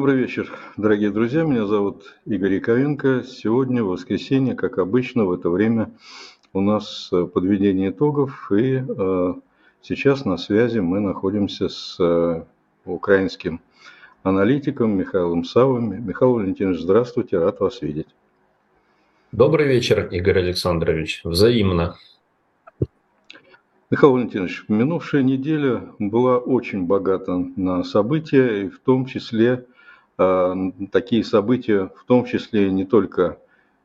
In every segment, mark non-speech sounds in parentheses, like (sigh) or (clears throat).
Добрый вечер, дорогие друзья. Меня зовут Игорь Яковенко. Сегодня воскресенье, как обычно, в это время у нас э, подведение итогов. И э, сейчас на связи мы находимся с э, украинским аналитиком Михаилом Савом. Михаил Валентинович, здравствуйте, рад вас видеть. Добрый вечер, Игорь Александрович. Взаимно. Михаил Валентинович, минувшая неделя была очень богата на события, и в том числе такие события, в том числе не только,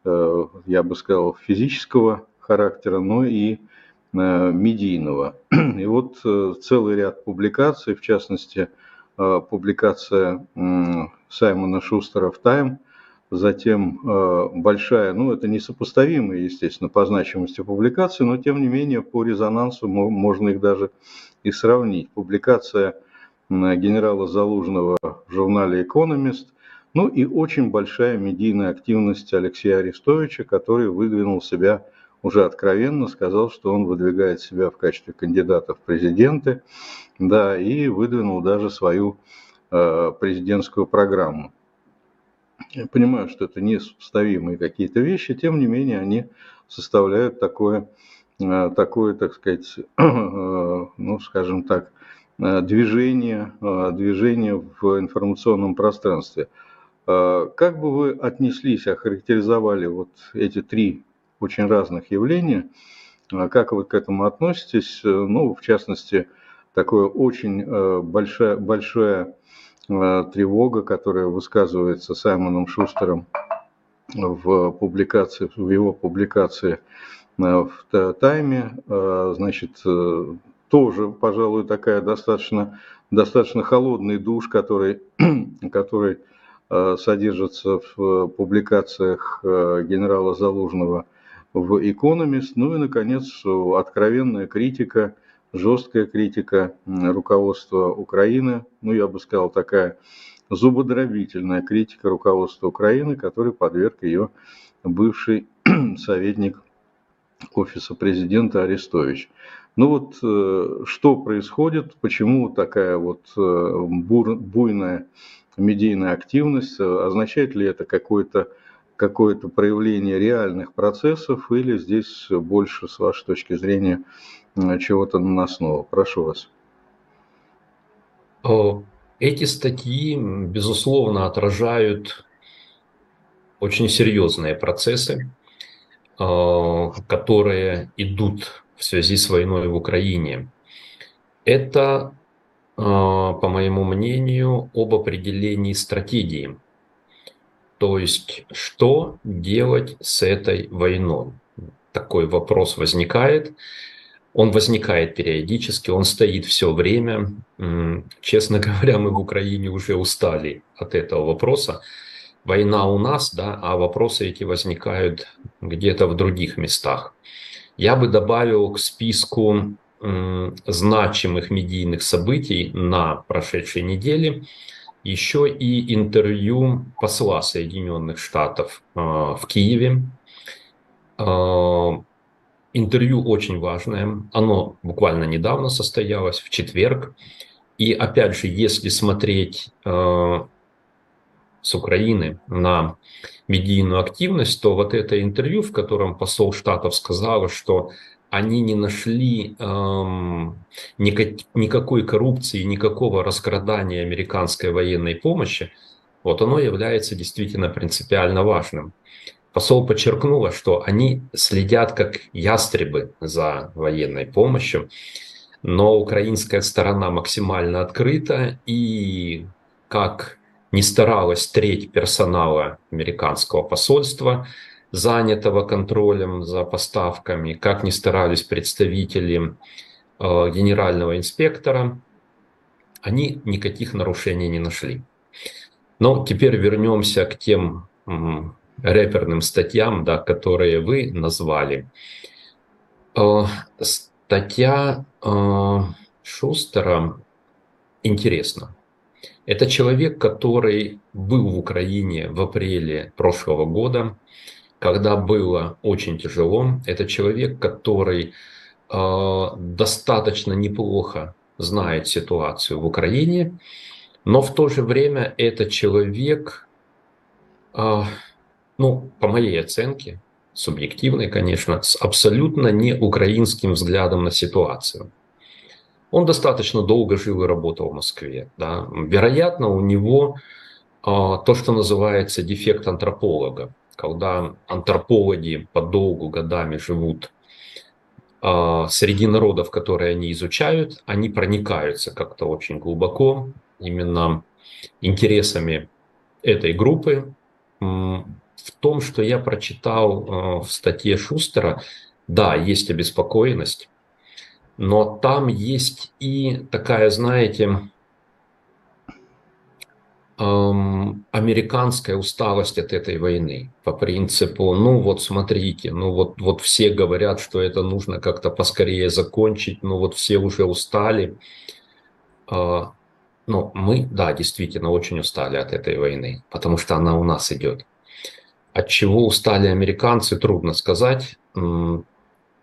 э, я бы сказал, физического характера, но и э, медийного. (clears throat) И вот э, целый ряд публикаций, в частности, э, публикация э, Саймона Шустера в «Тайм», затем э, большая, ну это несопоставимые, естественно, по значимости публикации, но тем не менее по резонансу можно их даже и сравнить. Публикация генерала Залужного в журнале «Экономист», ну и очень большая медийная активность Алексея Арестовича, который выдвинул себя уже откровенно, сказал, что он выдвигает себя в качестве кандидата в президенты, да, и выдвинул даже свою э, президентскую программу. Я понимаю, что это несопоставимые какие-то вещи, тем не менее они составляют такое, э, такое так сказать, (clears throat) э, ну, скажем так, э, движение, движение в информационном пространстве. Как бы вы отнеслись, охарактеризовали вот эти три очень разных явления, как вы к этому относитесь? Ну, в частности, такое очень большое Э, тревога, которая высказывается Саймоном Шустером в публикации, в его публикации э, в Тайме, э, значит, тоже, пожалуй, такая достаточно, достаточно холодный душ, который, (clears throat) который содержится в публикациях генерала Залужного в «Экономист». Ну и, наконец, откровенная критика – жесткая критика руководства Украины, ну, я бы сказал, такая зубодробительная критика руководства Украины, который подверг ее бывший (clears throat) советник офиса президента Арестович. Ну вот э, что происходит, почему такая вот э, бур, буйная медийная активность, означает ли это какое-то какое-то проявление реальных процессов или здесь больше, с вашей точки зрения, чего-то наносного. Прошу вас. Эти статьи, безусловно, отражают очень серьезные процессы, которые идут в связи с войной в Украине. Это, по моему мнению, об определении стратегии. То есть, что делать с этой войной? Такой вопрос возникает. Он возникает периодически, он стоит все время. Честно (laughs) говоря, мы в Украине уже устали от этого вопроса. Война у нас, да, а вопросы эти возникают где-то в других местах. Я бы добавил к списку значимых медийных событий на прошедшей неделе еще и интервью посла Соединенных Штатов а, в Киеве а, Интервью очень важное. Оно буквально недавно состоялось, в четверг. И опять же, если смотреть э, с Украины на медийную активность, то вот это интервью, в котором посол Штатов сказал, что они не нашли эм, никак, никакой коррупции, никакого раскрадания американской военной помощи, вот оно является действительно принципиально важным. Посол подчеркнула, что они следят как ястребы за военной помощью, но украинская сторона максимально открыта и как не старалась треть персонала американского посольства, занятого контролем за поставками, как не старались представители э, генерального инспектора, они никаких нарушений не нашли. Но теперь вернемся к тем рэперным статьям, да, которые вы назвали. Э, статья э, Шустера интересна. Это человек, который был в Украине в апреле прошлого года, когда было очень тяжело. Это человек, который э, достаточно неплохо знает ситуацию в Украине Но в то же время это человек, а, ну, по моей оценке, субъективной, конечно, с абсолютно не украинским взглядом на ситуацию. Он достаточно долго жил и работал в Москве. Да. Вероятно, у него а, то, что называется дефект антрополога, когда антропологи подолгу годами живут а, среди народов, которые они изучают, они проникаются как-то очень глубоко именно интересами этой группы. В том, что я прочитал а, в статье Шустера, да, есть обеспокоенность, но там есть и такая, знаете, эм, американская усталость от этой войны. По принципу, ну вот смотрите, ну вот, вот все говорят, что это нужно как-то поскорее закончить, ну вот все уже устали. Э, ну, мы, да, действительно очень устали от этой войны, потому что она у нас идет. От чего устали американцы, трудно сказать.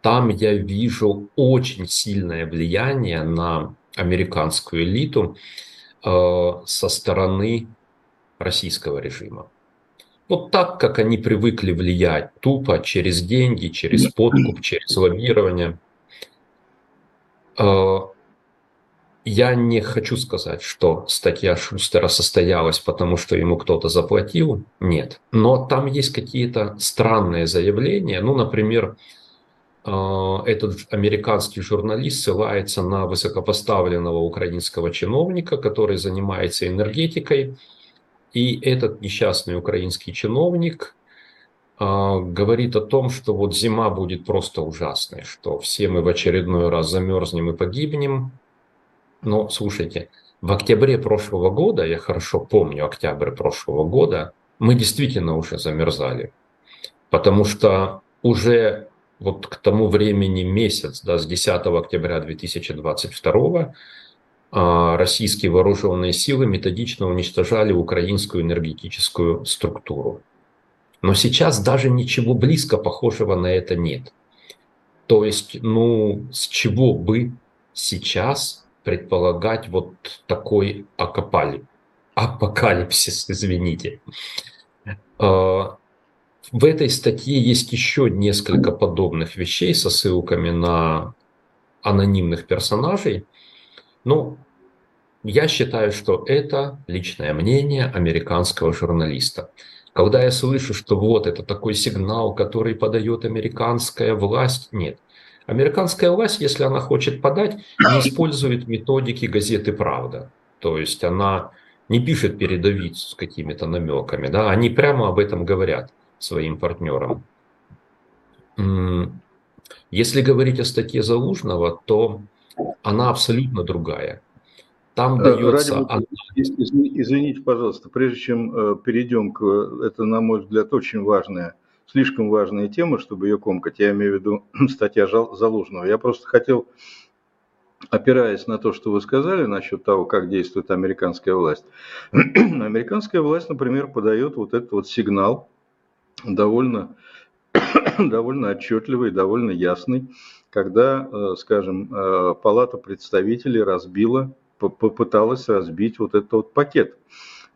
Там я вижу очень сильное влияние на американскую элиту Э, со стороны российского режима. Вот так, как они привыкли влиять тупо через деньги, через подкуп, через лоббирование. Э, я не хочу сказать, что статья Шустера состоялась, потому что ему кто-то заплатил. Нет. Но там есть какие-то странные заявления. Ну, например, этот американский журналист ссылается на высокопоставленного украинского чиновника, который занимается энергетикой. И этот несчастный украинский чиновник э, говорит о том, что вот зима будет просто ужасной, что все мы в очередной раз замерзнем и погибнем. Но слушайте, в октябре прошлого года, я хорошо помню октябрь прошлого года, мы действительно уже замерзали. Потому что уже вот к тому времени месяц, да, с 10 октября 2022 а, российские вооруженные силы методично уничтожали украинскую энергетическую структуру. Но сейчас даже ничего близко похожего на это нет. То есть, ну, с чего бы сейчас предполагать вот такой акапали, апокалипсис, извините. В этой статье есть еще несколько подобных вещей со ссылками на анонимных персонажей. Ну, я считаю, что это личное мнение американского журналиста. Когда я слышу, что вот это такой сигнал, который подает американская власть, нет. Американская власть, если она хочет подать, не использует методики газеты «Правда». То есть она не пишет передовицу с какими-то намеками, да, они прямо об этом говорят своим партнерам. Если говорить о статье Залужного, то она абсолютно другая. Там э, дается... Ради... Извините, пожалуйста, прежде чем э, перейдем к... Это, на мой взгляд, очень важная, слишком важная тема, чтобы ее комкать. Я имею в виду (clears throat) статья Залужного. Я просто хотел, опираясь на то, что вы сказали насчет того, как действует американская власть. (clears throat) американская власть, например, подает вот этот вот сигнал довольно, (coughs) довольно отчетливый, довольно ясный, когда, э, скажем, э, Палата представителей разбила, попыталась разбить вот этот вот пакет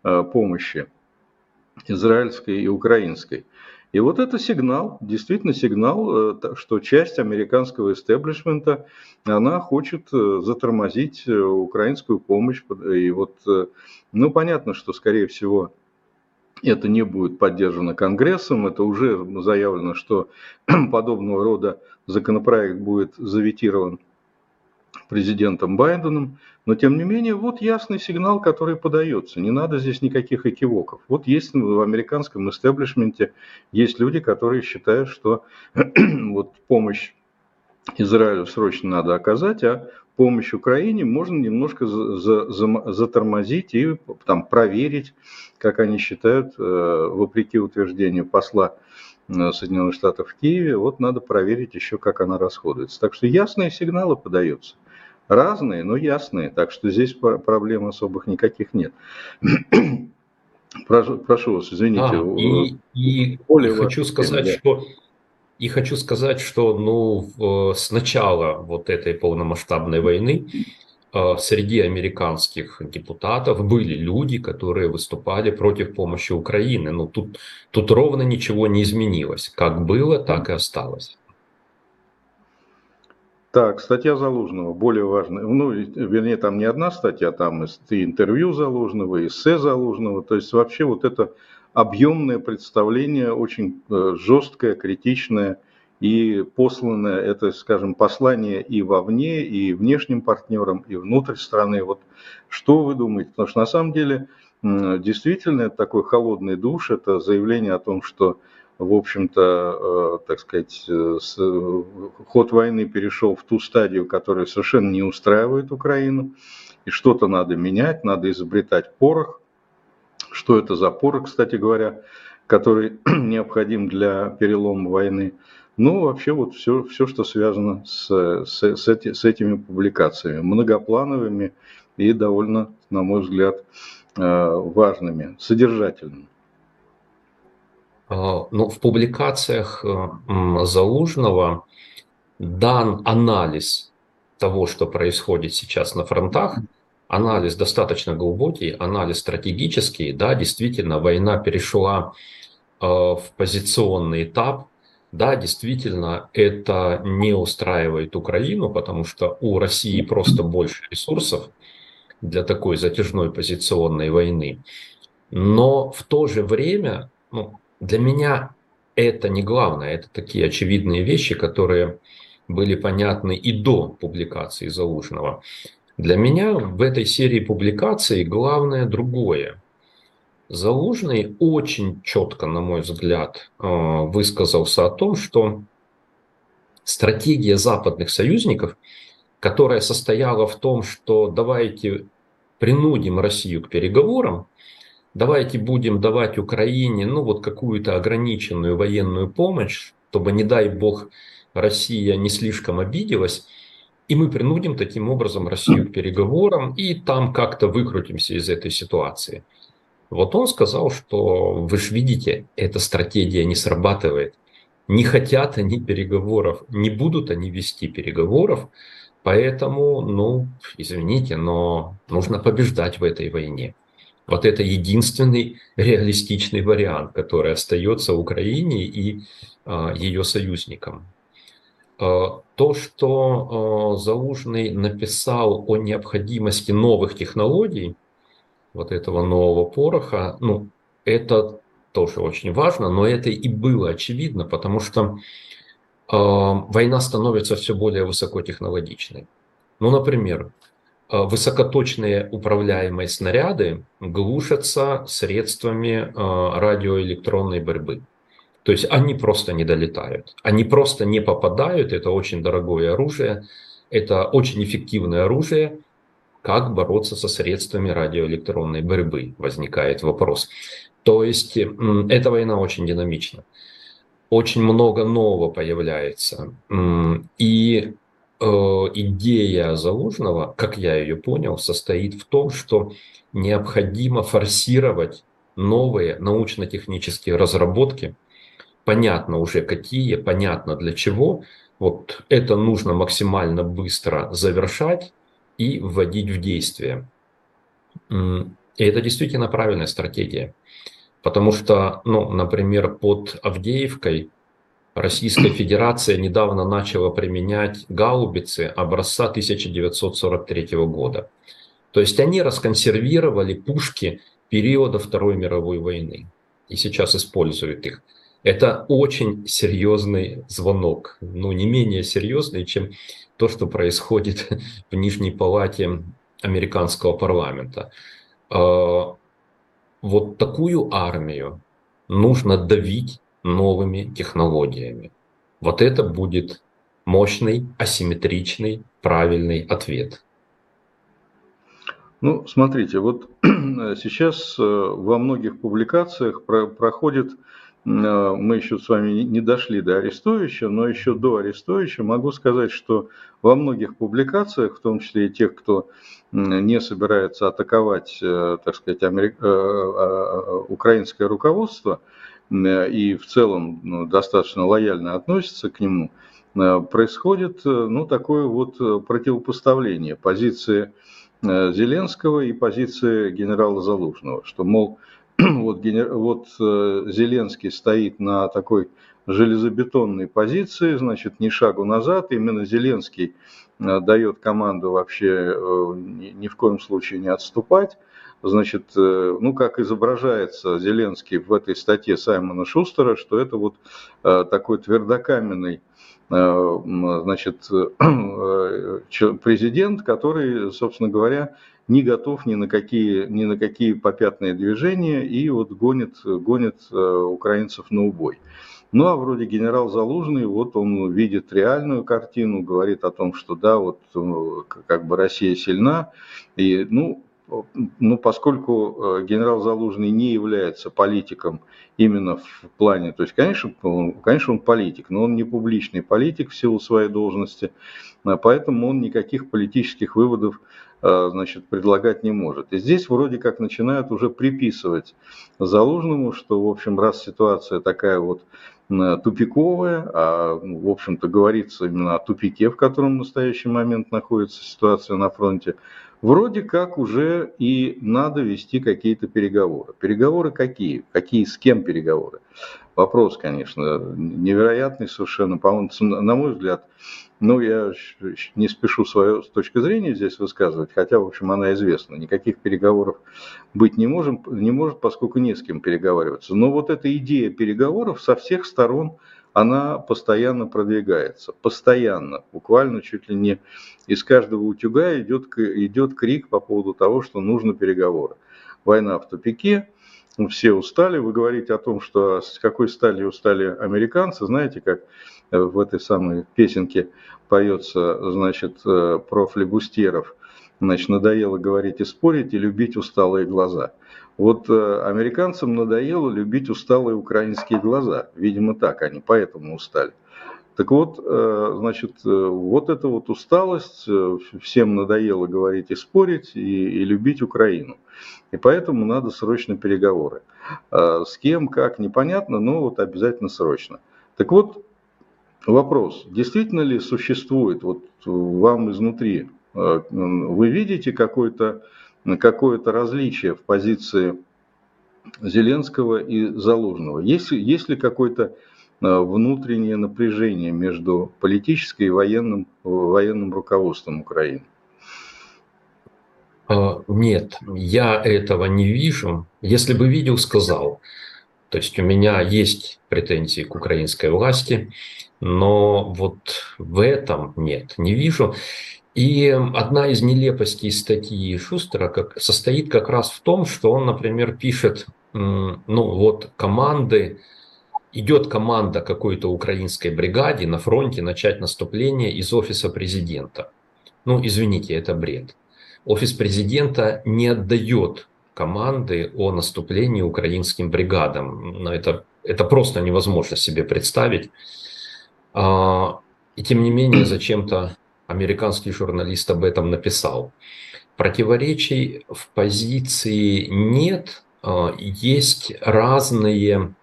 э, помощи израильской и украинской. И вот это сигнал, действительно сигнал, что часть американского истеблишмента, она хочет затормозить украинскую помощь. И вот, ну, понятно, что, скорее всего, это не будет поддержано Конгрессом, это уже заявлено, что (clears throat) подобного рода законопроект будет заветирован президентом Байденом, но тем не менее вот ясный сигнал, который подается. Не надо здесь никаких экивоков. Вот есть в американском истеблишменте есть люди, которые считают, что (clears throat) вот помощь Израилю срочно надо оказать, а помощь Украине можно немножко за, за, затормозить и там, проверить, как они считают, э, вопреки утверждению посла э, Соединенных Штатов в Киеве, вот надо проверить еще, как она расходуется. Так что ясные сигналы подаются. Разные, но ясные. Так что здесь проблем особых никаких нет. (clears throat) Прошу, прошу вас, извините. А, и, и, и хочу сказать, да. что и хочу сказать, что ну, с начала вот этой полномасштабной войны э, среди американских депутатов были люди, которые выступали против помощи Украины. Но ну, тут, тут ровно ничего не изменилось. Как было, так и осталось. Так, статья Залужного, более важная, ну, вернее, там не одна статья, там и интервью Залужного, и эссе Залужного, то есть вообще вот это объемное представление, очень э, жесткое, критичное, и посланное это, скажем, послание и вовне, и внешним партнерам, и внутрь страны. Вот что вы думаете? Потому что на самом деле действительно это такой холодный душ, это заявление о том, что в общем-то, э, так сказать, э, ход войны перешел в ту стадию, которая совершенно не устраивает Украину, и что-то надо менять, надо изобретать порох. Что это за порох, кстати говоря, который (clears throat) необходим для перелома войны? Ну, вообще вот все, все что связано с, с, с, эти, с этими публикациями, многоплановыми и довольно, на мой взгляд, э, важными, содержательными. А, ну, в публикациях э, Залужного дан анализ того, что происходит сейчас на фронтах, анализ достаточно глубокий, анализ стратегический, да, действительно, война перешла э, в позиционный этап, да, действительно, это не устраивает Украину, потому что у России просто больше ресурсов для такой затяжной позиционной войны. Но в то же время, ну, для меня это не главное, это такие очевидные вещи, которые были понятны и до публикации Залужного. Для меня в этой серии публикаций главное другое. Залужный очень четко, на мой взгляд, э, высказался о том, что стратегия западных союзников, которая состояла в том, что давайте принудим Россию к переговорам, давайте будем давать Украине ну вот какую-то ограниченную военную помощь, чтобы, не дай бог, Россия не слишком обиделась, и мы принудим таким образом Россию к переговорам, и там как-то выкрутимся из этой ситуации – вот он сказал, что вы же видите, эта стратегия не срабатывает. Не хотят они переговоров, не будут они вести переговоров, поэтому, ну, извините, но нужно побеждать в этой войне. Вот это единственный реалистичный вариант, который остается Украине и а, ее союзникам. А, то, что а, Залужный написал о необходимости новых технологий, вот этого нового пороха, ну, это тоже очень важно, но это и было очевидно, потому что э, война становится все более высокотехнологичной. Ну, например, э, высокоточные управляемые снаряды глушатся средствами э, радиоэлектронной борьбы. То есть они просто не долетают, они просто не попадают, это очень дорогое оружие, это очень эффективное оружие, как бороться со средствами радиоэлектронной борьбы, возникает вопрос. То есть эта война очень динамична. Очень много нового появляется. И э, идея Залужного, как я ее понял, состоит в том, что необходимо форсировать новые научно-технические разработки, понятно уже какие, понятно для чего. Вот это нужно максимально быстро завершать, и вводить в действие. И это действительно правильная стратегия. Потому что, ну, например, под Авдеевкой Российская Федерация недавно начала применять гаубицы образца 1943 года. То есть они расконсервировали пушки периода Второй мировой войны и сейчас используют их. Это очень серьезный звонок, ну не менее серьезный, чем то, что происходит (laughs) в Нижней Палате американского парламента. А, вот такую армию нужно давить новыми технологиями. Вот это будет мощный, асимметричный, правильный ответ. Ну, смотрите, вот (clears throat) сейчас э, во многих публикациях проходит Э, мы еще с вами не дошли до Арестовича, но еще до Арестовича могу сказать, что во многих публикациях, в том числе и тех, кто не собирается атаковать, э, так сказать, америк... Э, украинское руководство, и в целом ну, достаточно лояльно относятся к нему, происходит ну, такое вот противопоставление позиции Зеленского и позиции генерала Залужного, что, мол, (clears throat) вот, вот Зеленский стоит на такой железобетонной позиции, значит, ни шагу назад. Именно Зеленский э, дает команду вообще э, ни в коем случае не отступать. Значит, э, ну, как изображается Зеленский в этой статье Саймона Шустера, что это вот такой твердокаменный значит, (clears throat) президент, который, собственно говоря, не готов ни на какие, ни на какие попятные движения и вот гонит, гонит украинцев на убой. Ну, а вроде генерал Залужный, вот он видит реальную картину, говорит о том, что да, вот э, как бы Россия сильна. И, ну, ну, поскольку э, генерал Залужный не является политиком именно в плане, то есть, конечно, он, конечно, он политик, но он не публичный политик в силу своей должности, а поэтому он никаких политических выводов Э, значит, предлагать не может. И здесь вроде как начинают уже приписывать Залужному, что, в общем, раз ситуация такая вот тупиковая, а, в общем-то, говорится именно о тупике, в котором в настоящий момент находится ситуация на фронте, вроде как уже и надо вести какие-то переговоры. Переговоры какие? Какие, с кем переговоры? Вопрос, конечно, невероятный совершенно. По-моему, на мой взгляд, ну, я не спешу свою точку зрения здесь высказывать, хотя, в общем, она известна. Никаких переговоров быть не, можем, не может, поскольку не с кем переговариваться. Но вот эта идея переговоров со всех сторон, она постоянно продвигается. Постоянно. Буквально чуть ли не из каждого утюга идет, идет крик по поводу того, что нужно переговоры. Война в тупике, все устали. Вы говорите о том, что с какой стали устали американцы. Знаете, как в этой самой песенке поется, значит, э, про флебустеров. Значит, надоело говорить и спорить, и любить усталые глаза. Вот э, американцам надоело любить усталые украинские глаза. Видимо, так они, поэтому устали. Так вот, э, значит, вот эта вот усталость, всем надоело говорить и спорить, и, и любить Украину. И поэтому надо срочно переговоры. С кем, как, непонятно, но вот обязательно срочно. Так вот, Вопрос, действительно ли существует, вот вам изнутри, э, вы видите какое-то какое различие в позиции Зеленского и Залужного? Есть, есть ли какое-то э, внутреннее напряжение между политической и военным, военным руководством Украины? А, нет, я этого не вижу. Если бы видел, сказал. То есть у меня есть претензии к украинской власти, но вот в этом нет, не вижу. И одна из нелепостей статьи Шустера как, состоит как раз в том, что он, например, пишет, ну вот команды, идет команда какой-то украинской бригаде на фронте начать наступление из офиса президента. Ну, извините, это бред. Офис президента не отдает команды о наступлении украинским бригадам. Но это, это просто невозможно себе представить. А, и тем не менее, зачем-то американский журналист об этом написал. Противоречий в позиции нет, а, есть разные,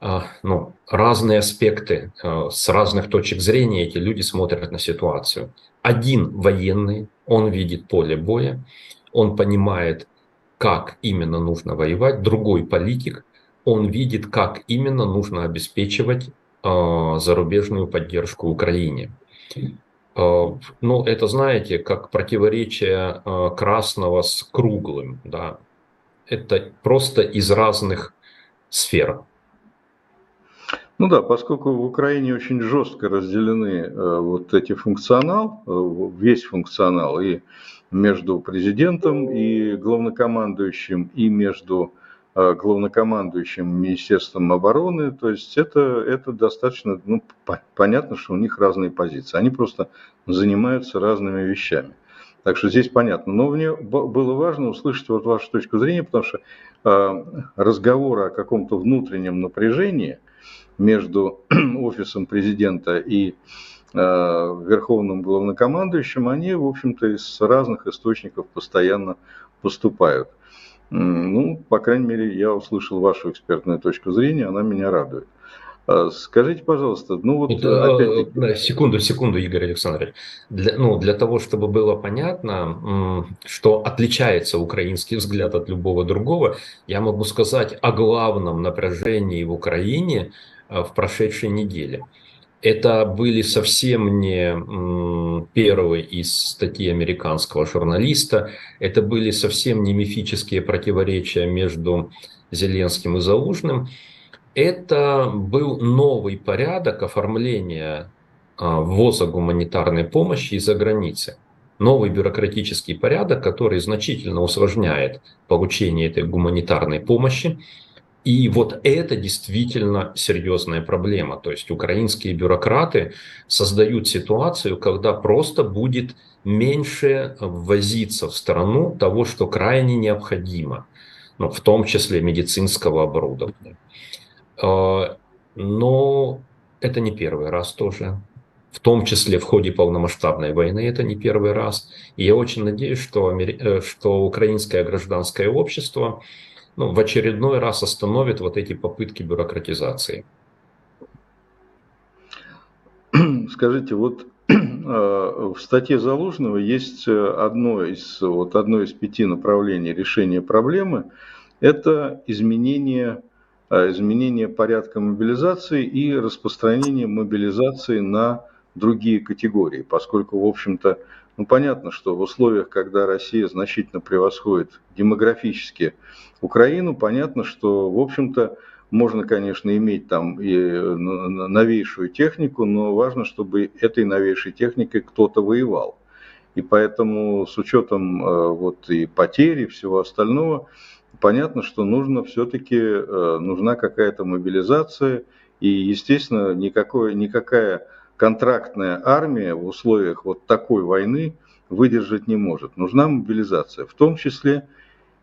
а, ну, разные аспекты, с разных точек зрения эти люди смотрят на ситуацию. Один военный, он видит поле боя, он понимает, как именно нужно воевать, другой политик, он видит, как именно нужно обеспечивать а, зарубежную поддержку Украине. А, ну, это, знаете, как противоречие а, красного с круглым. Да? Это просто из разных сфер. Ну да, поскольку в Украине очень жестко разделены э, вот эти функционал, э, весь функционал и между президентом и главнокомандующим, и между Э, главнокомандующим Министерством обороны. То есть это, это достаточно ну, понятно, что у них разные позиции. Они просто занимаются разными вещами. Так что здесь понятно. Но мне было важно услышать вот вашу точку зрения, потому что э, разговоры о каком-то внутреннем напряжении между (clears throat) офисом президента и э, верховным главнокомандующим, они, в общем-то, из разных источников постоянно поступают. Ну, по крайней мере, я услышал вашу экспертную точку зрения, она меня радует. А, скажите, пожалуйста, ну вот Это, опять-таки... Секунду, секунду, Игорь Александрович. Для, ну, для того, чтобы было понятно, что отличается украинский взгляд от любого другого, я могу сказать о главном напряжении в Украине а, в прошедшей неделе. Это были совсем не первые из статей американского журналиста, это были совсем не мифические противоречия между Зеленским и Залужным, это был новый порядок оформления а, ввоза гуманитарной помощи из-за границы. Новый бюрократический порядок, который значительно усложняет получение этой гуманитарной помощи. И вот это действительно серьезная проблема. То есть украинские бюрократы создают ситуацию, когда просто будет меньше ввозиться в страну того, что крайне необходимо, ну, в том числе медицинского оборудования. А, но это не первый раз тоже. В том числе в ходе полномасштабной войны это не первый раз. И я очень надеюсь, что, э, что украинское гражданское общество ну, в очередной раз остановит вот эти попытки бюрократизации. Скажите, вот а, в статье Залужного есть э, одно из, вот одно из пяти направлений решения проблемы – это изменение Э, изменение порядка мобилизации и распространение мобилизации на другие категории, поскольку, в общем-то, ну, понятно, что в условиях, когда Россия значительно превосходит демографически Украину, понятно, что, в общем-то, можно, конечно, иметь там и новейшую технику, но важно, чтобы этой новейшей техникой кто-то воевал. И поэтому с учетом э, вот и потери и всего остального, понятно, что нужно все-таки, э, нужна какая-то мобилизация, и, естественно, никакой, никакая контрактная армия в условиях вот такой войны выдержать не может. Нужна мобилизация, в том числе,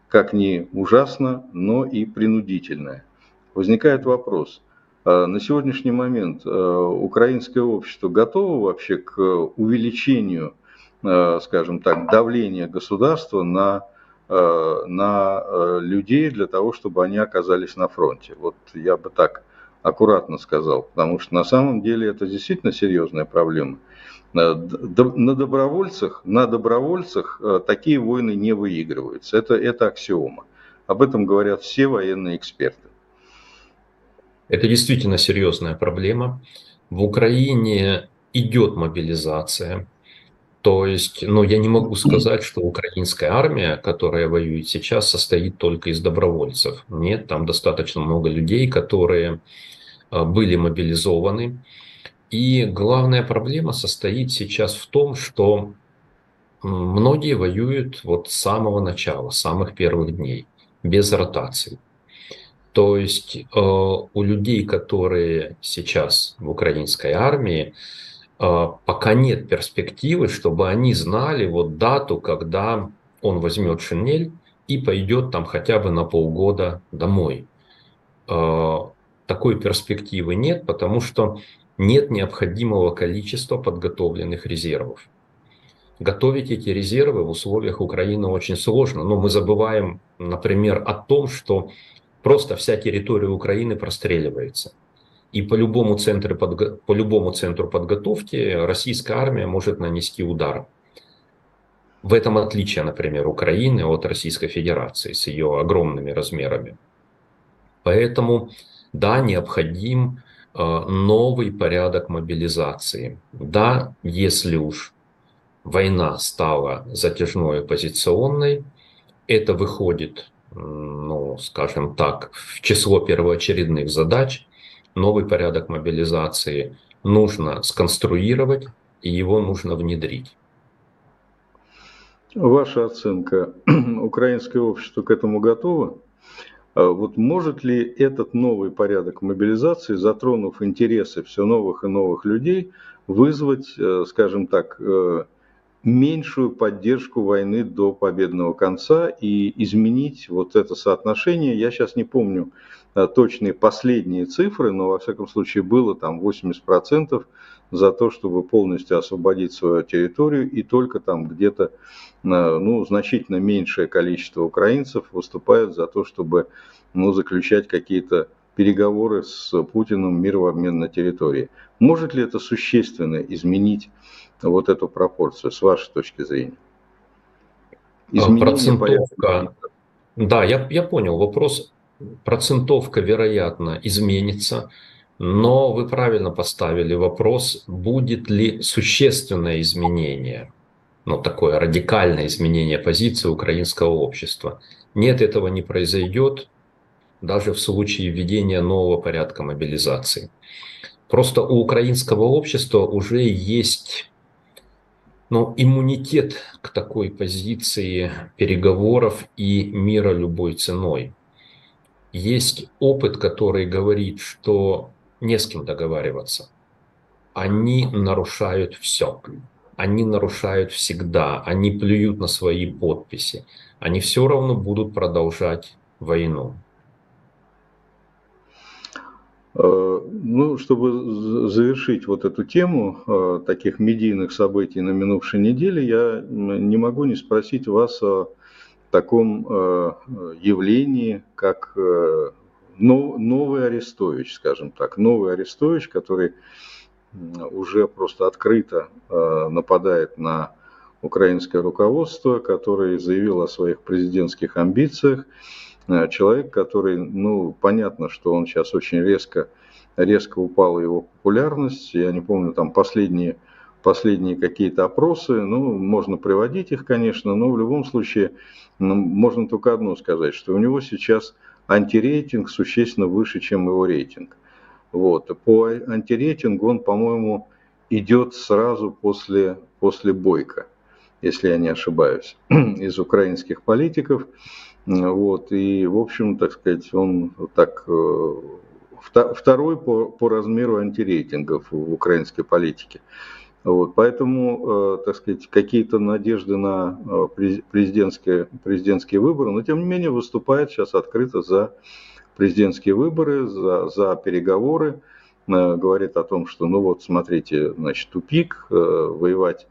как ни ужасно, но и принудительная. Возникает вопрос, э, на сегодняшний момент э, украинское общество готово вообще к увеличению, скажем так, давления государства на на людей для того, чтобы они оказались на фронте. Вот я бы так аккуратно сказал, потому что на самом деле это действительно серьезная проблема. Э, на добровольцах, на добровольцах такие войны не выигрываются. Это, это аксиома. Об этом говорят все военные эксперты. Это действительно серьезная проблема. В Украине идет мобилизация. То есть, ну, я не могу сказать, что украинская армия, которая воюет сейчас, состоит только из добровольцев. Нет, там достаточно много людей, которые а, были мобилизованы. И главная проблема состоит сейчас в том, что многие воюют вот с самого начала, с самых первых дней, без ротации. То есть э, у людей, которые сейчас в украинской армии, пока нет перспективы, чтобы они знали вот дату, когда он возьмет шинель и пойдет там хотя бы на полгода домой. А, такой перспективы нет, потому что нет необходимого количества подготовленных резервов. Готовить эти резервы в условиях Украины очень сложно, но мы забываем, например, о том, что просто вся территория Украины простреливается – и по любому, центру, по любому центру подготовки российская армия может нанести удар. В этом отличие, например, Украины от Российской Федерации с ее огромными размерами. Поэтому, да, необходим э, новый порядок мобилизации. Да, если уж война стала затяжной оппозиционной, это выходит, ну, скажем так, в число первоочередных задач – новый порядок мобилизации нужно сконструировать, и его нужно внедрить. Ваша оценка, (clears throat) украинское общество к этому готово? А вот может ли этот новый порядок мобилизации, затронув интересы все новых и новых людей, вызвать, э, скажем так, э, меньшую поддержку войны до победного конца и изменить вот это соотношение. Я сейчас не помню э, точные последние цифры, но во всяком случае было там 80% за то, чтобы полностью освободить свою территорию, и только там где-то э, ну, значительно меньшее количество украинцев выступают за то, чтобы ну, заключать какие-то переговоры с Путиным мир в обмен на территории. Может ли это существенно изменить вот эту пропорцию с вашей точки зрения? А, Изменение Процентовка. Да, я, я понял вопрос. Процентовка, вероятно, изменится, но вы правильно поставили вопрос, будет ли существенное изменение, ну, такое радикальное изменение позиции украинского общества. Нет, этого не произойдет, даже в случае введения нового порядка мобилизации. Просто у украинского общества уже есть ну, иммунитет к такой позиции переговоров и мира любой ценой. Есть опыт, который говорит, что не с кем договариваться. Они нарушают все. Они нарушают всегда. Они плюют на свои подписи. Они все равно будут продолжать войну. Э, ну, чтобы завершить вот эту тему э, таких медийных событий на минувшей неделе, я не могу не спросить вас о таком э, явлении, как новый Арестович, скажем так. Новый Арестович, который уже просто открыто нападает на украинское руководство, который заявил о своих президентских амбициях, человек, который, ну, понятно, что он сейчас очень резко, резко упала его популярность. Я не помню, там последние, последние какие-то опросы, ну, можно приводить их, конечно, но в любом случае ну, можно только одно сказать, что у него сейчас антирейтинг существенно выше, чем его рейтинг. Вот. По антирейтингу он, по-моему, идет сразу после, после Бойко, если я не ошибаюсь, (clears throat) из украинских политиков. Вот, и, в общем, так сказать, он так э, второй по, по размеру антирейтингов в украинской политике. Вот, поэтому, э, так сказать, какие-то надежды на э, президентские, президентские выборы, но тем не менее выступает сейчас открыто за президентские выборы, за, за переговоры, говорит о том, что, ну вот, смотрите, значит, тупик, воевать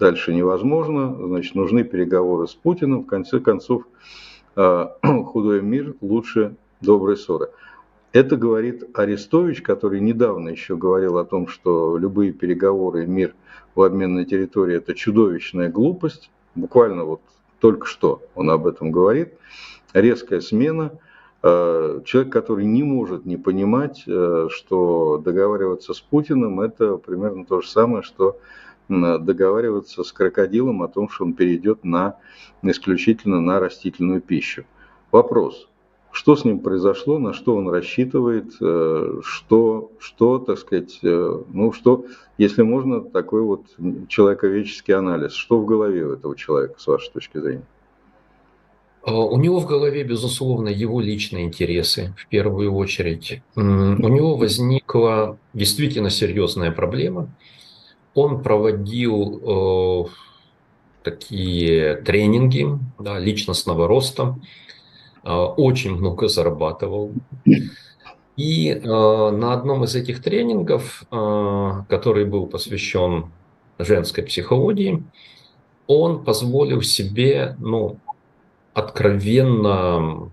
дальше невозможно, значит, нужны переговоры с Путиным, в конце концов, (clears throat) худой мир лучше доброй ссоры. Это говорит Арестович, который недавно еще говорил о том, что любые переговоры мир в обмен на территории – это чудовищная глупость. Буквально вот только что он об этом говорит. Резкая смена. А, человек, который не может не понимать, э, что договариваться с Путиным – это примерно то же самое, что договариваться с крокодилом о том, что он перейдет на исключительно на растительную пищу. Вопрос, что с ним произошло, на что он рассчитывает, э, что, что, так сказать, э, ну что, если можно, такой вот человековеческий анализ, что в голове у этого человека, с вашей точки зрения? А, у него в голове, безусловно, его личные интересы в первую очередь. У него возникла действительно серьезная проблема – он проводил э, такие тренинги да, личностного роста, э, очень много зарабатывал. И э, на одном из этих тренингов, э, который был посвящен женской психологии, он позволил себе, ну, откровенно,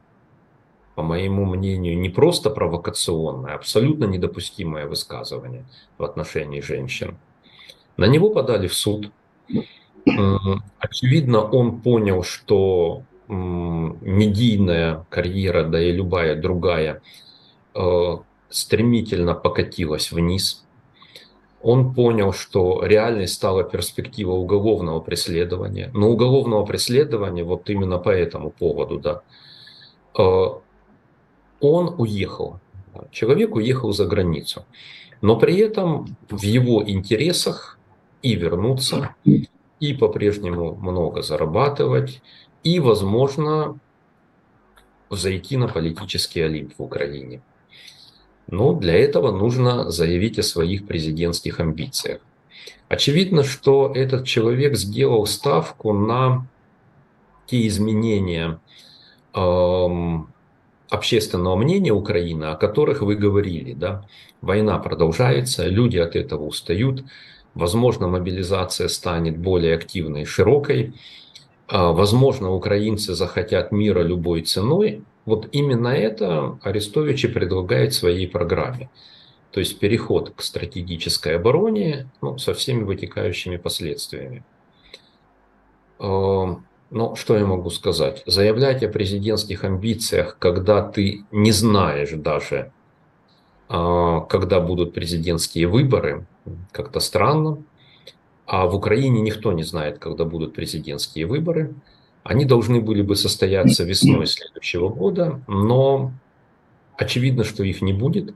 по моему мнению, не просто провокационное, абсолютно недопустимое высказывание в отношении женщин. На него подали в суд. Очевидно, он понял, что медийная карьера, да и любая другая, э, стремительно покатилась вниз. Он понял, что реальной стала перспектива уголовного преследования. Но уголовного преследования вот именно по этому поводу, да, э, он уехал. Человек уехал за границу. Но при этом в его интересах и вернуться, и по-прежнему много зарабатывать, и, возможно, зайти на политический олимп в Украине. Но для этого нужно заявить о своих президентских амбициях. Очевидно, что этот человек сделал ставку на те изменения эм, общественного мнения Украины, о которых вы говорили. Да? Война продолжается, люди от этого устают, возможно, мобилизация станет более активной и широкой, а, возможно, украинцы захотят мира любой ценой. Вот именно это Арестович и предлагает в своей программе. То есть переход к стратегической обороне ну, со всеми вытекающими последствиями. А, ну, что я могу сказать? Заявлять о президентских амбициях, когда ты не знаешь даже, когда будут президентские выборы, как-то странно. А в Украине никто не знает, когда будут президентские выборы. Они должны были бы состояться весной следующего года, но очевидно, что их не будет,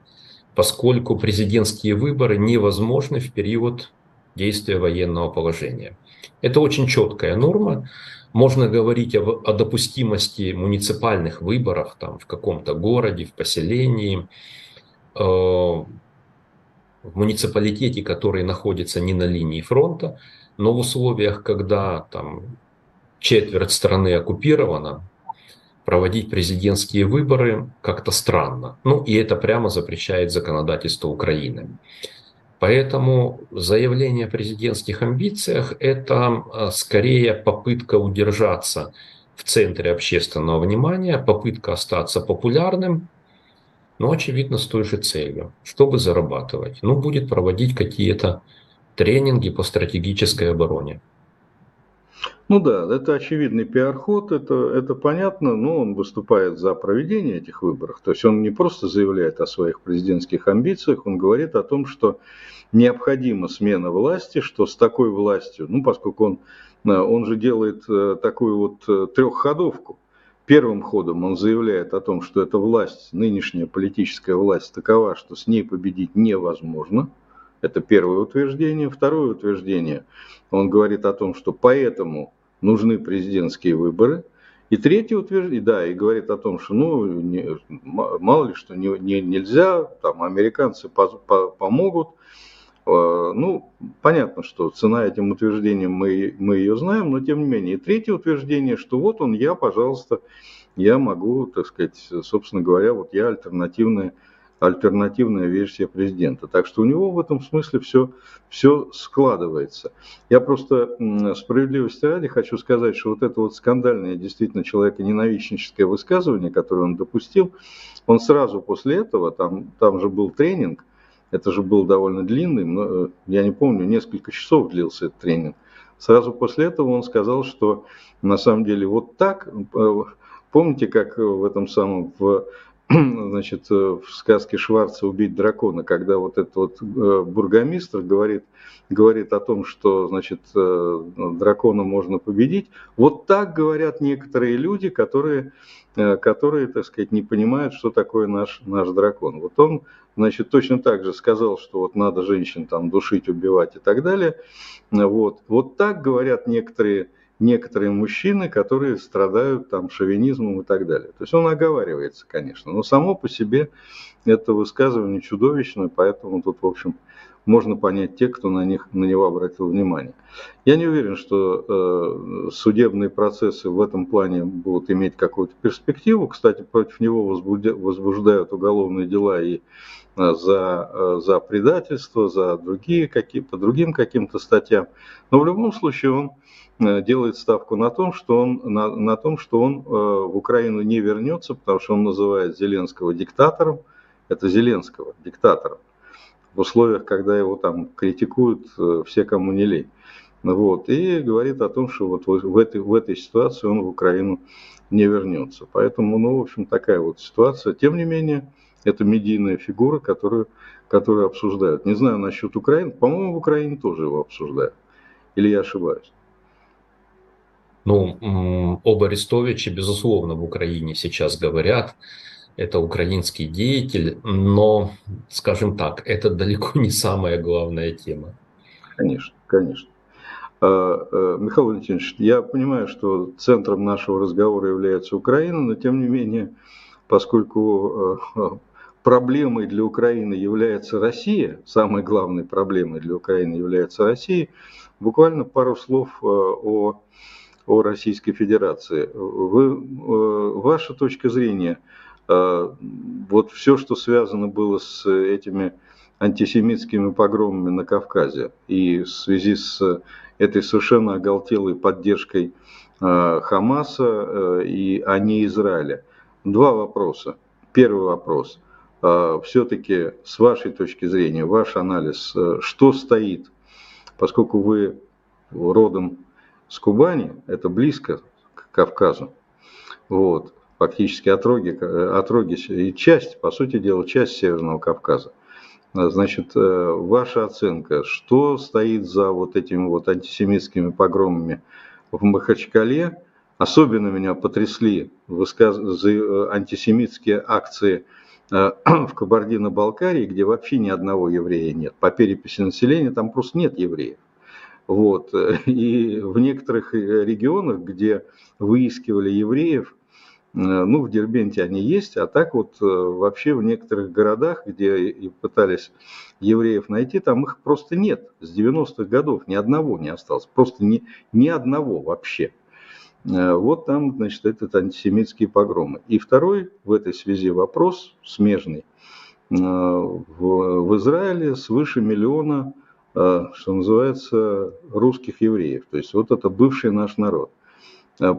поскольку президентские выборы невозможны в период действия военного положения. Это очень четкая норма. Можно говорить о, о допустимости муниципальных выборов там, в каком-то городе, в поселении, в муниципалитете, который находится не на линии фронта, но в условиях, когда там четверть страны оккупирована, проводить президентские выборы как-то странно. Ну и это прямо запрещает законодательство Украины. Поэтому заявление о президентских амбициях – это а, скорее попытка удержаться в центре общественного внимания, попытка остаться популярным, но, очевидно, с той же целью, чтобы зарабатывать. Ну, будет проводить какие-то тренинги по стратегической обороне. Ну да, это очевидный пиар-ход, это, это понятно, но он выступает за проведение этих выборов. То есть он не просто заявляет о своих президентских амбициях, он говорит о том, что необходима смена власти, что с такой властью, ну поскольку он, э, он же делает э, такую вот э, трехходовку, Первым ходом он заявляет о том, что эта власть, нынешняя политическая власть такова, что с ней победить невозможно. Это первое утверждение. Второе утверждение, он говорит о том, что поэтому нужны президентские выборы. И третье утверждение, да, и говорит о том, что ну, не, мало ли что не, не, нельзя, там американцы по, по, помогут, ну, понятно, что цена этим утверждениям мы, мы ее знаем, но тем не менее. И третье утверждение, что вот он, я, пожалуйста, я могу, так сказать, собственно говоря, вот я альтернативная, альтернативная версия президента. Так что у него в этом смысле все, все складывается. Я просто справедливости ради хочу сказать, что вот это вот скандальное, действительно человеконенавистническое высказывание, которое он допустил, он сразу после этого, там, там же был тренинг, это же был довольно длинный, но, э, я не помню, несколько часов длился этот тренинг. Сразу после этого он сказал, что на самом деле вот так, э, помните, как в этом самом, в, (clears throat) значит, в сказке Шварца «Убить дракона», когда вот этот вот э, бургомистр говорит, говорит о том, что, значит, дракона можно победить. Вот так говорят некоторые люди, которые, которые, так сказать, не понимают, что такое наш, наш дракон. Вот он значит, точно так же сказал, что вот надо женщин там душить, убивать и так далее. Вот, вот так говорят некоторые, некоторые мужчины, которые страдают там шовинизмом и так далее. То есть он оговаривается, конечно, но само по себе это высказывание чудовищное, поэтому тут, в общем, можно понять тех, кто на, них, на него обратил внимание. Я не уверен, что э, судебные процессы в этом плане будут иметь какую-то перспективу. Кстати, против него возбуждают уголовные дела и Э, за, э, за предательство, за другие какие, по другим каким-то статьям. Но в любом случае он э, делает ставку на том, что он, на, на том, что он в Украину не вернется, потому что он называет Зеленского диктатором. Это Зеленского диктатором. В условиях, когда его там критикуют все, кому не лень. Вот, и говорит о том, что вот в этой, в этой ситуации он в Украину не вернется. Поэтому, ну, в общем, такая вот ситуация. Тем не менее, это медийная фигура, которую, которую обсуждают. Не знаю насчет Украины. По-моему, в Украине тоже его обсуждают. Или я ошибаюсь? Ну, об Арестовиче, безусловно, в Украине сейчас говорят. Это украинский деятель, но, скажем так, это далеко не самая главная тема. Конечно, конечно. А, а, Михаил Валентинович, я понимаю, что центром нашего разговора является Украина, но тем не менее, поскольку а, проблемой для Украины является Россия, самой главной проблемой для Украины является Россия, буквально пару слов о, о Российской Федерации. Вы, ваша точка зрения, вот все, что связано было с этими антисемитскими погромами на Кавказе и в связи с этой совершенно оголтелой поддержкой Хамаса и а не Израиля. Два вопроса. Первый вопрос – а, все-таки с вашей точки зрения, ваш анализ, э, что стоит, поскольку вы родом с Кубани, это близко к Кавказу, вот, фактически отроги, отроги и часть, по сути дела, часть Северного Кавказа. А, значит, э, ваша оценка, что стоит за вот этими вот антисемитскими погромами в Махачкале? Особенно меня потрясли высказ... Э, антисемитские акции – Э, (clears throat) в Кабардино-Балкарии, где вообще ни одного еврея нет. По переписи населения там просто нет евреев. Вот. (laughs) И в некоторых э, регионах, где выискивали евреев, э, ну, в Дербенте они есть, а так вот вообще в некоторых городах, где пытались евреев найти, там их просто нет. С 90-х годов ни одного не осталось. Просто ни, ни одного вообще. Э, вот там, значит, этот антисемитские погромы. И второй в этой связи вопрос смежный. Э, в, Израиле свыше миллиона, э, что называется, русских евреев. То есть вот это бывший наш народ.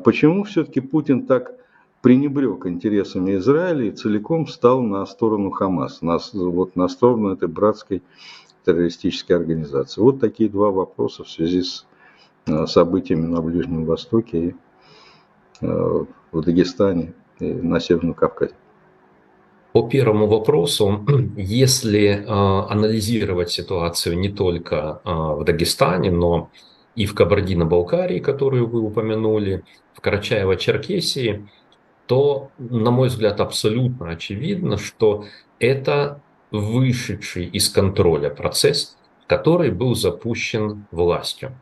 Почему все-таки Путин так пренебрег интересами Израиля и целиком встал на сторону Хамас, на, вот на сторону этой братской террористической организации? Вот такие два вопроса в связи с событиями на Ближнем Востоке и Э, в Дагестане и на Северном Кавказе. По первому вопросу, (clears throat) если э, анализировать ситуацию не только э, в Дагестане, но и в Кабардино-Балкарии, которую вы упомянули, в Карачаево-Черкесии, то, на мой взгляд, абсолютно очевидно, что это вышедший из контроля процесс, который был запущен властью.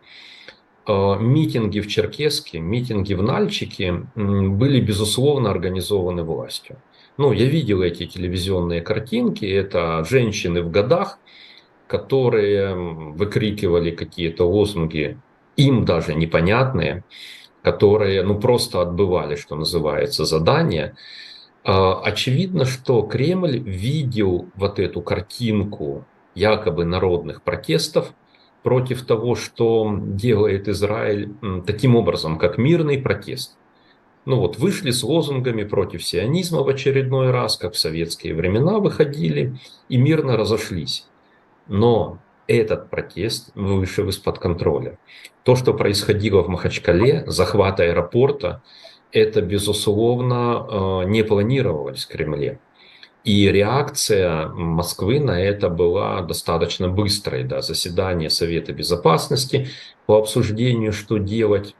Э, митинги в Черкеске, митинги в Нальчике были, безусловно, организованы властью. Ну, я видел эти телевизионные картинки, это женщины в годах, которые выкрикивали какие-то лозунги, им даже непонятные, которые, ну, просто отбывали, что называется, задание. Э, очевидно, что Кремль видел вот эту картинку якобы народных протестов – против того, что делает Израиль таким образом, как мирный протест. Ну вот, вышли с лозунгами против сионизма в очередной раз, как в советские времена выходили, и мирно разошлись. Но этот протест вышел из-под контроля. То, что происходило в Махачкале, захват аэропорта, это, безусловно, э, не планировалось в Кремле. И реакция Москвы на это была достаточно быстрой. Да, заседание Совета Безопасности по обсуждению, что делать.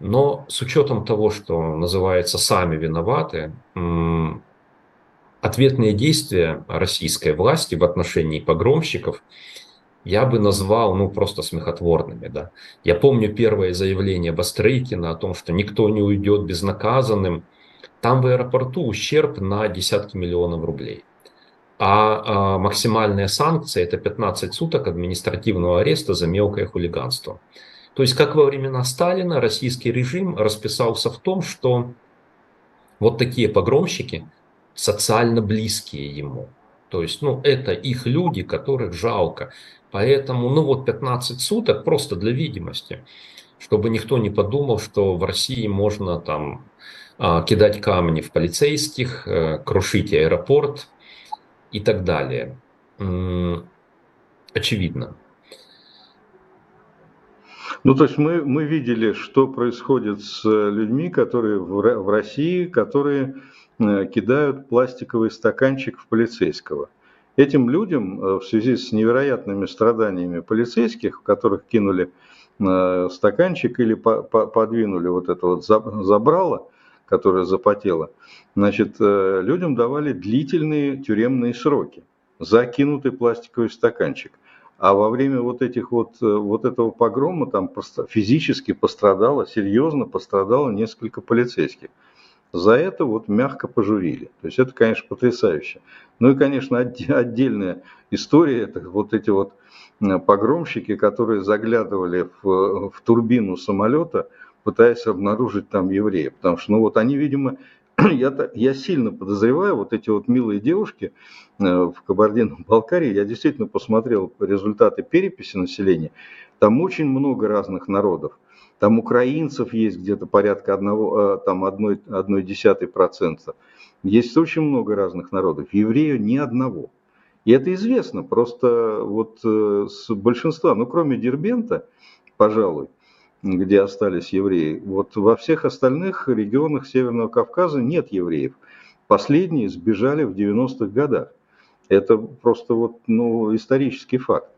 Но с учетом того, что называется сами виноваты, ответные действия российской власти в отношении погромщиков я бы назвал ну, просто смехотворными. Да. Я помню первое заявление Бастрейкина о том, что никто не уйдет безнаказанным – там в аэропорту ущерб на десятки миллионов рублей. А, а максимальная санкция это 15 суток административного ареста за мелкое хулиганство. То есть, как во времена Сталина, российский режим расписался в том, что вот такие погромщики социально близкие ему. То есть, ну, это их люди, которых жалко. Поэтому, ну, вот 15 суток просто для видимости, чтобы никто не подумал, что в России можно там а, кидать камни в полицейских, э, крушить аэропорт и так далее. Очевидно. Ну, то есть мы, мы видели, что происходит с людьми, которые в, в России, которые э, кидают пластиковый стаканчик в полицейского. Этим людям э, в связи с невероятными страданиями полицейских, в которых кинули стаканчик или подвинули вот это вот забрало, которая запотела, значит, э, людям давали длительные тюремные сроки за кинутый пластиковый стаканчик. А во время вот этих вот, э, вот этого погрома там физически пострадало, серьезно пострадало несколько полицейских. за это вот мягко пожурили. То есть это, конечно, потрясающе. Ну и, конечно, отдельная история, это вот эти вот погромщики, которые заглядывали в, в турбину самолета, пытаясь обнаружить там евреев. Потому что, ну вот они, видимо, (clears throat) я, я сильно подозреваю, вот эти вот милые девушки э, в Кабардино-Балкарии, (laughs) я действительно посмотрел результаты переписи населения, там очень много разных народов. Там украинцев есть где-то порядка одного, э, там одной, одной десятой процента. Есть очень много разных народов. Еврею ни одного. И это известно, просто вот э, с большинства, ну кроме Дербента, пожалуй, где остались евреи, вот во всех остальных регионах Северного Кавказа нет евреев. Последние сбежали в 90-х годах. Это просто вот, ну, исторический факт.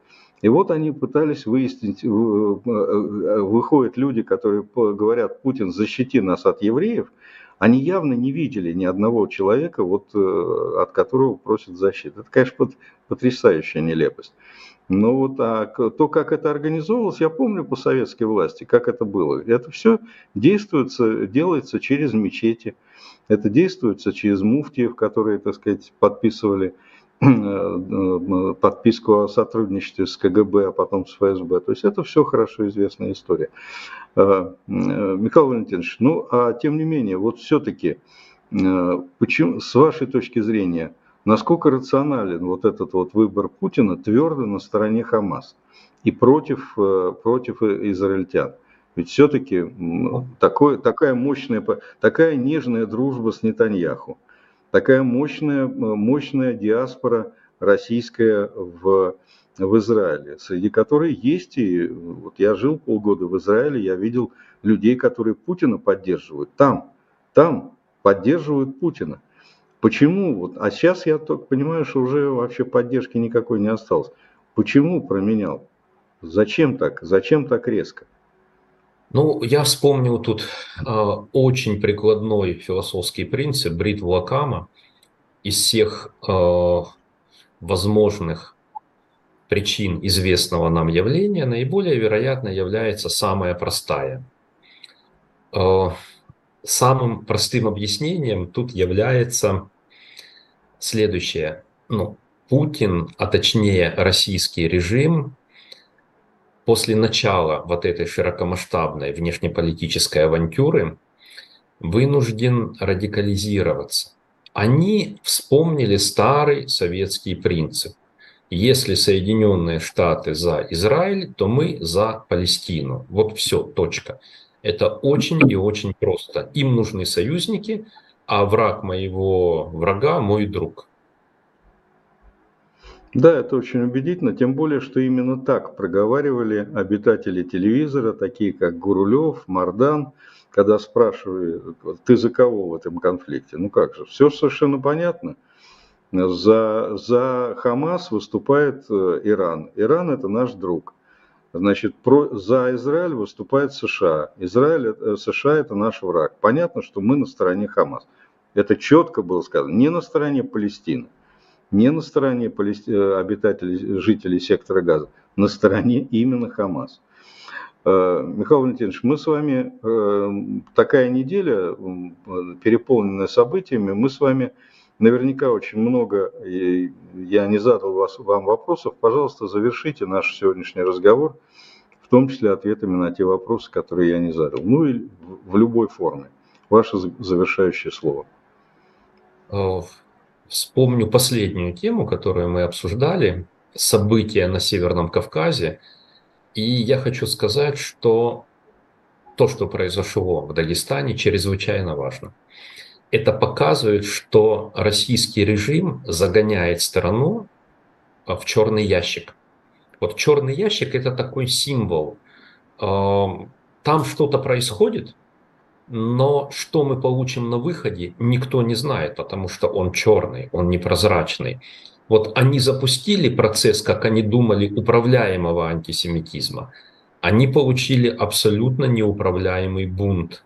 И вот они пытались выяснить, выходят люди, которые говорят, Путин, защити нас от евреев, они явно не видели ни одного человека, вот, э, от которого просят защиты. Это, конечно, потрясающая нелепость. Но вот а то, как это организовывалось, я помню по советской власти, как это было. Это все действуется, делается через мечети, это действуется через муфтиев, которые, так сказать, подписывали подписку о сотрудничестве с КГБ, а потом с ФСБ. То есть это все хорошо известная история. Э, э, Михаил Валентинович, ну а тем не менее, вот все-таки, почему, с вашей точки зрения, насколько рационален вот этот вот выбор Путина твердо на стороне Хамас и против, против израильтян? Ведь все-таки такой, такая мощная, такая нежная дружба с Нетаньяху – такая мощная, мощная диаспора российская в, в Израиле, среди которой есть и, вот я жил полгода в Израиле, я видел людей, которые Путина поддерживают, там, там поддерживают Путина. Почему? Вот, а сейчас я только понимаю, что уже вообще поддержки никакой не осталось. Почему променял? Зачем так? Зачем так резко? Ну, я вспомнил тут э, очень прикладной философский принцип Брит Лакама из всех э, возможных причин известного нам явления наиболее вероятно является самая простая. Э, самым простым объяснением тут является следующее. Ну, Путин, а точнее российский режим после начала вот этой широкомасштабной внешнеполитической авантюры вынужден радикализироваться. Они вспомнили старый советский принцип. Если Соединенные Штаты за Израиль, то мы за Палестину. Вот все, точка. Это очень и очень просто. Им нужны союзники, а враг моего врага мой друг. Да, это очень убедительно, тем более, что именно так проговаривали обитатели телевизора, такие как Гурулев, Мардан, когда спрашивали, ты за кого в этом конфликте? Ну как же, все совершенно понятно. За, за Хамас выступает э, Иран. Иран это наш друг. Значит, про, за Израиль выступает США. Израиль, э, США это наш враг. Понятно, что мы на стороне Хамас. Это четко было сказано. Не на стороне Палестины не на стороне э, обитателей, жителей сектора газа, на стороне именно Хамас. Э, Михаил Валентинович, мы с вами, э, такая неделя, переполненная событиями, мы с вами наверняка очень много, я не задал вас, вам вопросов, пожалуйста, завершите наш сегодняшний разговор, в том числе ответами на те вопросы, которые я не задал, ну и в любой форме. Ваше завершающее слово. Вспомню последнюю тему, которую мы обсуждали, события на Северном Кавказе. И я хочу сказать, что то, что произошло в Дагестане, чрезвычайно важно. Это показывает, что российский режим загоняет страну а, в черный ящик. Вот черный ящик это такой символ. Там что-то происходит, но что мы получим на выходе, никто не знает, потому что он черный, он непрозрачный. Вот они запустили процесс, как они думали, управляемого антисемитизма. Они получили абсолютно неуправляемый бунт.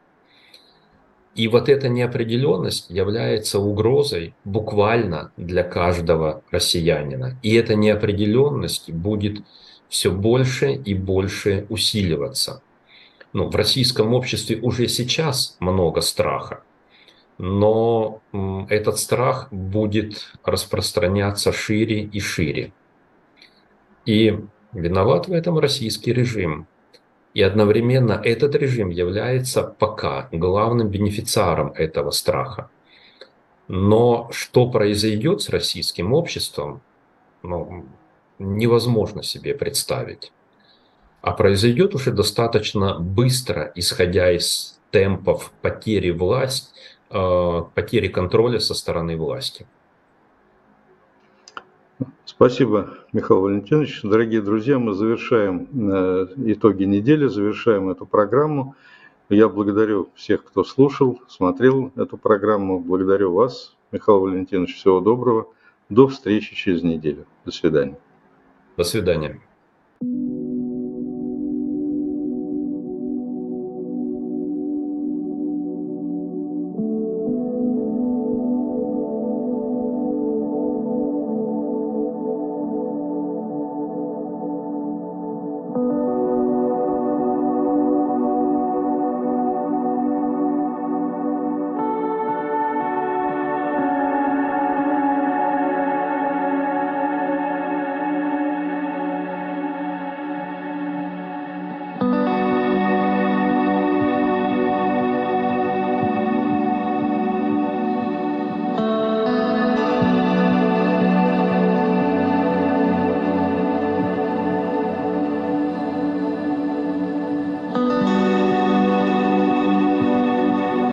И вот эта неопределенность является угрозой буквально для каждого россиянина. И эта неопределенность будет все больше и больше усиливаться ну, в российском обществе уже сейчас много страха. но этот страх будет распространяться шире и шире. И виноват в этом российский режим. И одновременно этот режим является пока главным бенефициаром этого страха. Но что произойдет с российским обществом, ну, невозможно себе представить. А произойдет уже достаточно быстро, исходя из темпов потери власти, э, потери контроля со стороны власти. Спасибо, Михаил Валентинович. Дорогие друзья, мы завершаем э, итоги недели, завершаем эту программу. Я благодарю всех, кто слушал, смотрел эту программу. Благодарю вас, Михаил Валентинович. Всего доброго. До встречи через неделю. До свидания. До свидания.